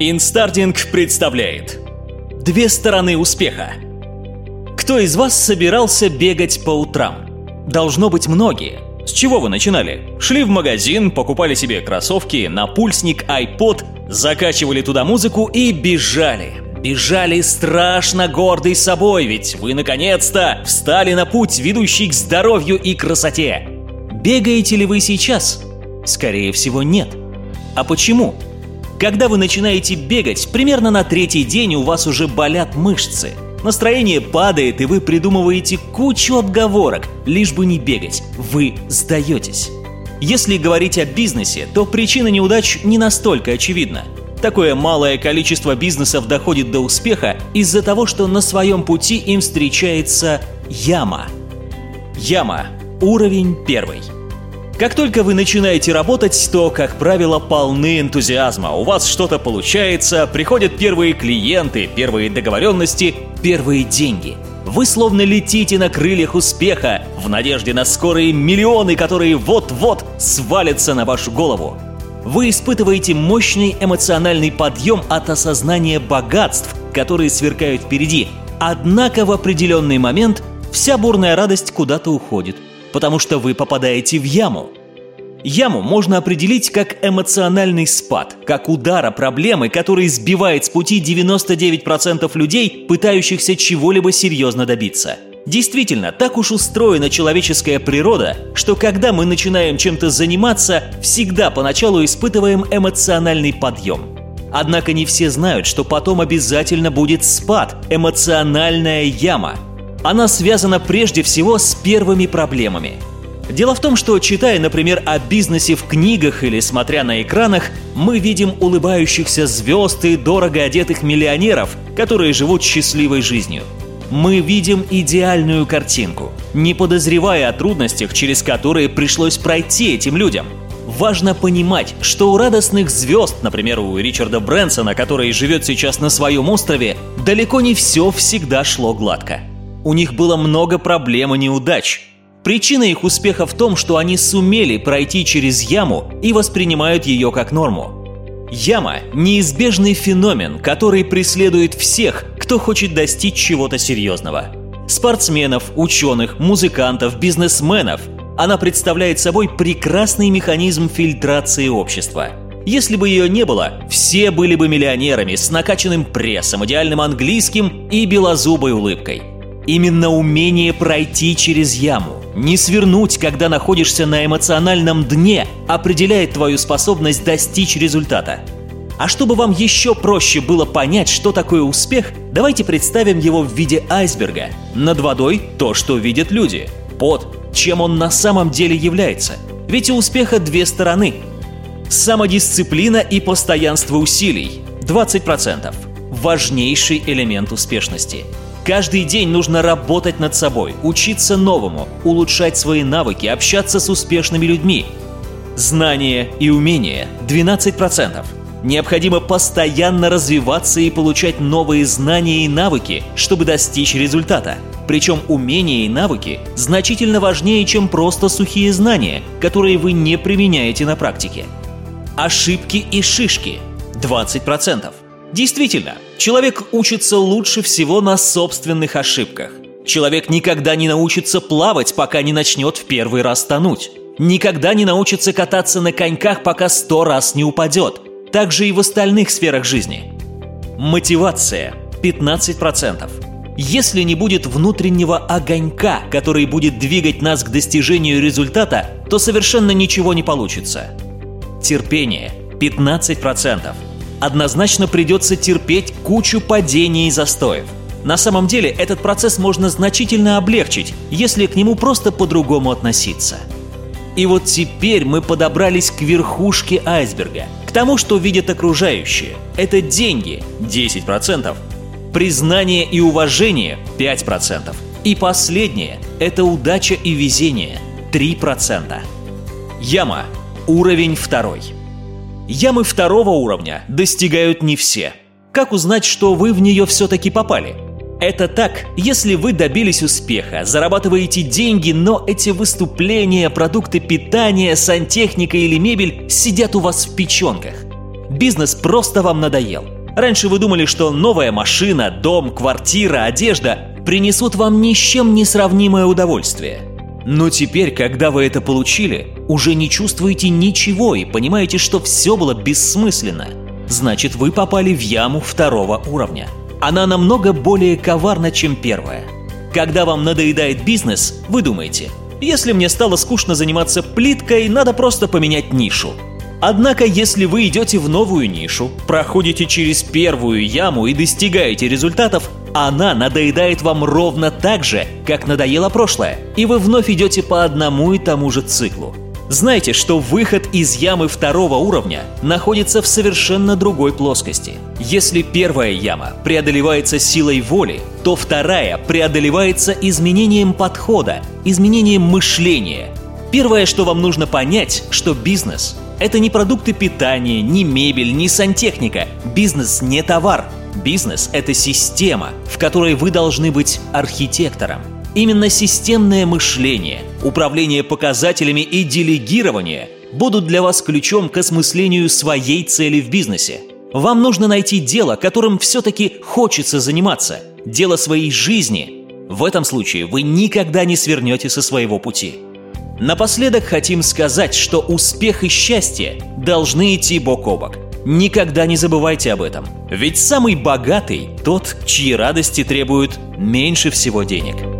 Инстардинг представляет Две стороны успеха Кто из вас собирался бегать по утрам? Должно быть многие. С чего вы начинали? Шли в магазин, покупали себе кроссовки, напульсник, iPod, закачивали туда музыку и бежали. Бежали страшно гордый собой, ведь вы наконец-то встали на путь, ведущий к здоровью и красоте. Бегаете ли вы сейчас? Скорее всего, нет. А почему? Когда вы начинаете бегать, примерно на третий день у вас уже болят мышцы. Настроение падает, и вы придумываете кучу отговорок, лишь бы не бегать. Вы сдаетесь. Если говорить о бизнесе, то причина неудач не настолько очевидна. Такое малое количество бизнесов доходит до успеха из-за того, что на своем пути им встречается яма. Яма. Уровень первый. Как только вы начинаете работать, то, как правило, полны энтузиазма. У вас что-то получается, приходят первые клиенты, первые договоренности, первые деньги. Вы словно летите на крыльях успеха, в надежде на скорые миллионы, которые вот-вот свалятся на вашу голову. Вы испытываете мощный эмоциональный подъем от осознания богатств, которые сверкают впереди. Однако в определенный момент вся бурная радость куда-то уходит – потому что вы попадаете в яму. Яму можно определить как эмоциональный спад, как удара проблемы, который сбивает с пути 99% людей, пытающихся чего-либо серьезно добиться. Действительно, так уж устроена человеческая природа, что когда мы начинаем чем-то заниматься, всегда поначалу испытываем эмоциональный подъем. Однако не все знают, что потом обязательно будет спад, эмоциональная яма – она связана прежде всего с первыми проблемами. Дело в том, что читая, например, о бизнесе в книгах или смотря на экранах, мы видим улыбающихся звезд и дорого одетых миллионеров, которые живут счастливой жизнью. Мы видим идеальную картинку, не подозревая о трудностях, через которые пришлось пройти этим людям. Важно понимать, что у радостных звезд, например, у Ричарда Брэнсона, который живет сейчас на своем острове, далеко не все всегда шло гладко. У них было много проблем и неудач. Причина их успеха в том, что они сумели пройти через яму и воспринимают ее как норму. Яма – неизбежный феномен, который преследует всех, кто хочет достичь чего-то серьезного. Спортсменов, ученых, музыкантов, бизнесменов. Она представляет собой прекрасный механизм фильтрации общества. Если бы ее не было, все были бы миллионерами с накачанным прессом, идеальным английским и белозубой улыбкой – Именно умение пройти через яму, не свернуть, когда находишься на эмоциональном дне, определяет твою способность достичь результата. А чтобы вам еще проще было понять, что такое успех, давайте представим его в виде айсберга. Над водой то, что видят люди. Под, чем он на самом деле является. Ведь у успеха две стороны. Самодисциплина и постоянство усилий – 20%. Важнейший элемент успешности – Каждый день нужно работать над собой, учиться новому, улучшать свои навыки, общаться с успешными людьми. Знания и умения – 12%. Необходимо постоянно развиваться и получать новые знания и навыки, чтобы достичь результата. Причем умения и навыки значительно важнее, чем просто сухие знания, которые вы не применяете на практике. Ошибки и шишки – 20%. Действительно, человек учится лучше всего на собственных ошибках. Человек никогда не научится плавать, пока не начнет в первый раз тонуть. Никогда не научится кататься на коньках, пока сто раз не упадет. Так же и в остальных сферах жизни. Мотивация – 15%. Если не будет внутреннего огонька, который будет двигать нас к достижению результата, то совершенно ничего не получится. Терпение – 15% однозначно придется терпеть кучу падений и застоев. На самом деле этот процесс можно значительно облегчить, если к нему просто по-другому относиться. И вот теперь мы подобрались к верхушке айсберга, к тому, что видят окружающие. Это деньги – 10%, признание и уважение – 5%, и последнее – это удача и везение – 3%. Яма – уровень второй – Ямы второго уровня достигают не все. Как узнать, что вы в нее все-таки попали? Это так, если вы добились успеха, зарабатываете деньги, но эти выступления, продукты питания, сантехника или мебель сидят у вас в печенках. Бизнес просто вам надоел. Раньше вы думали, что новая машина, дом, квартира, одежда принесут вам ни с чем не сравнимое удовольствие. Но теперь, когда вы это получили, уже не чувствуете ничего и понимаете, что все было бессмысленно. Значит, вы попали в яму второго уровня. Она намного более коварна, чем первая. Когда вам надоедает бизнес, вы думаете, если мне стало скучно заниматься плиткой, надо просто поменять нишу. Однако, если вы идете в новую нишу, проходите через первую яму и достигаете результатов, она надоедает вам ровно так же, как надоело прошлое, и вы вновь идете по одному и тому же циклу. Знайте, что выход из ямы второго уровня находится в совершенно другой плоскости. Если первая яма преодолевается силой воли, то вторая преодолевается изменением подхода, изменением мышления. Первое, что вам нужно понять, что бизнес это не продукты питания, не мебель, не сантехника. Бизнес не товар. Бизнес – это система, в которой вы должны быть архитектором. Именно системное мышление, управление показателями и делегирование будут для вас ключом к осмыслению своей цели в бизнесе. Вам нужно найти дело, которым все-таки хочется заниматься, дело своей жизни. В этом случае вы никогда не свернете со своего пути. Напоследок хотим сказать, что успех и счастье должны идти бок о бок. Никогда не забывайте об этом. Ведь самый богатый – тот, чьи радости требуют меньше всего денег.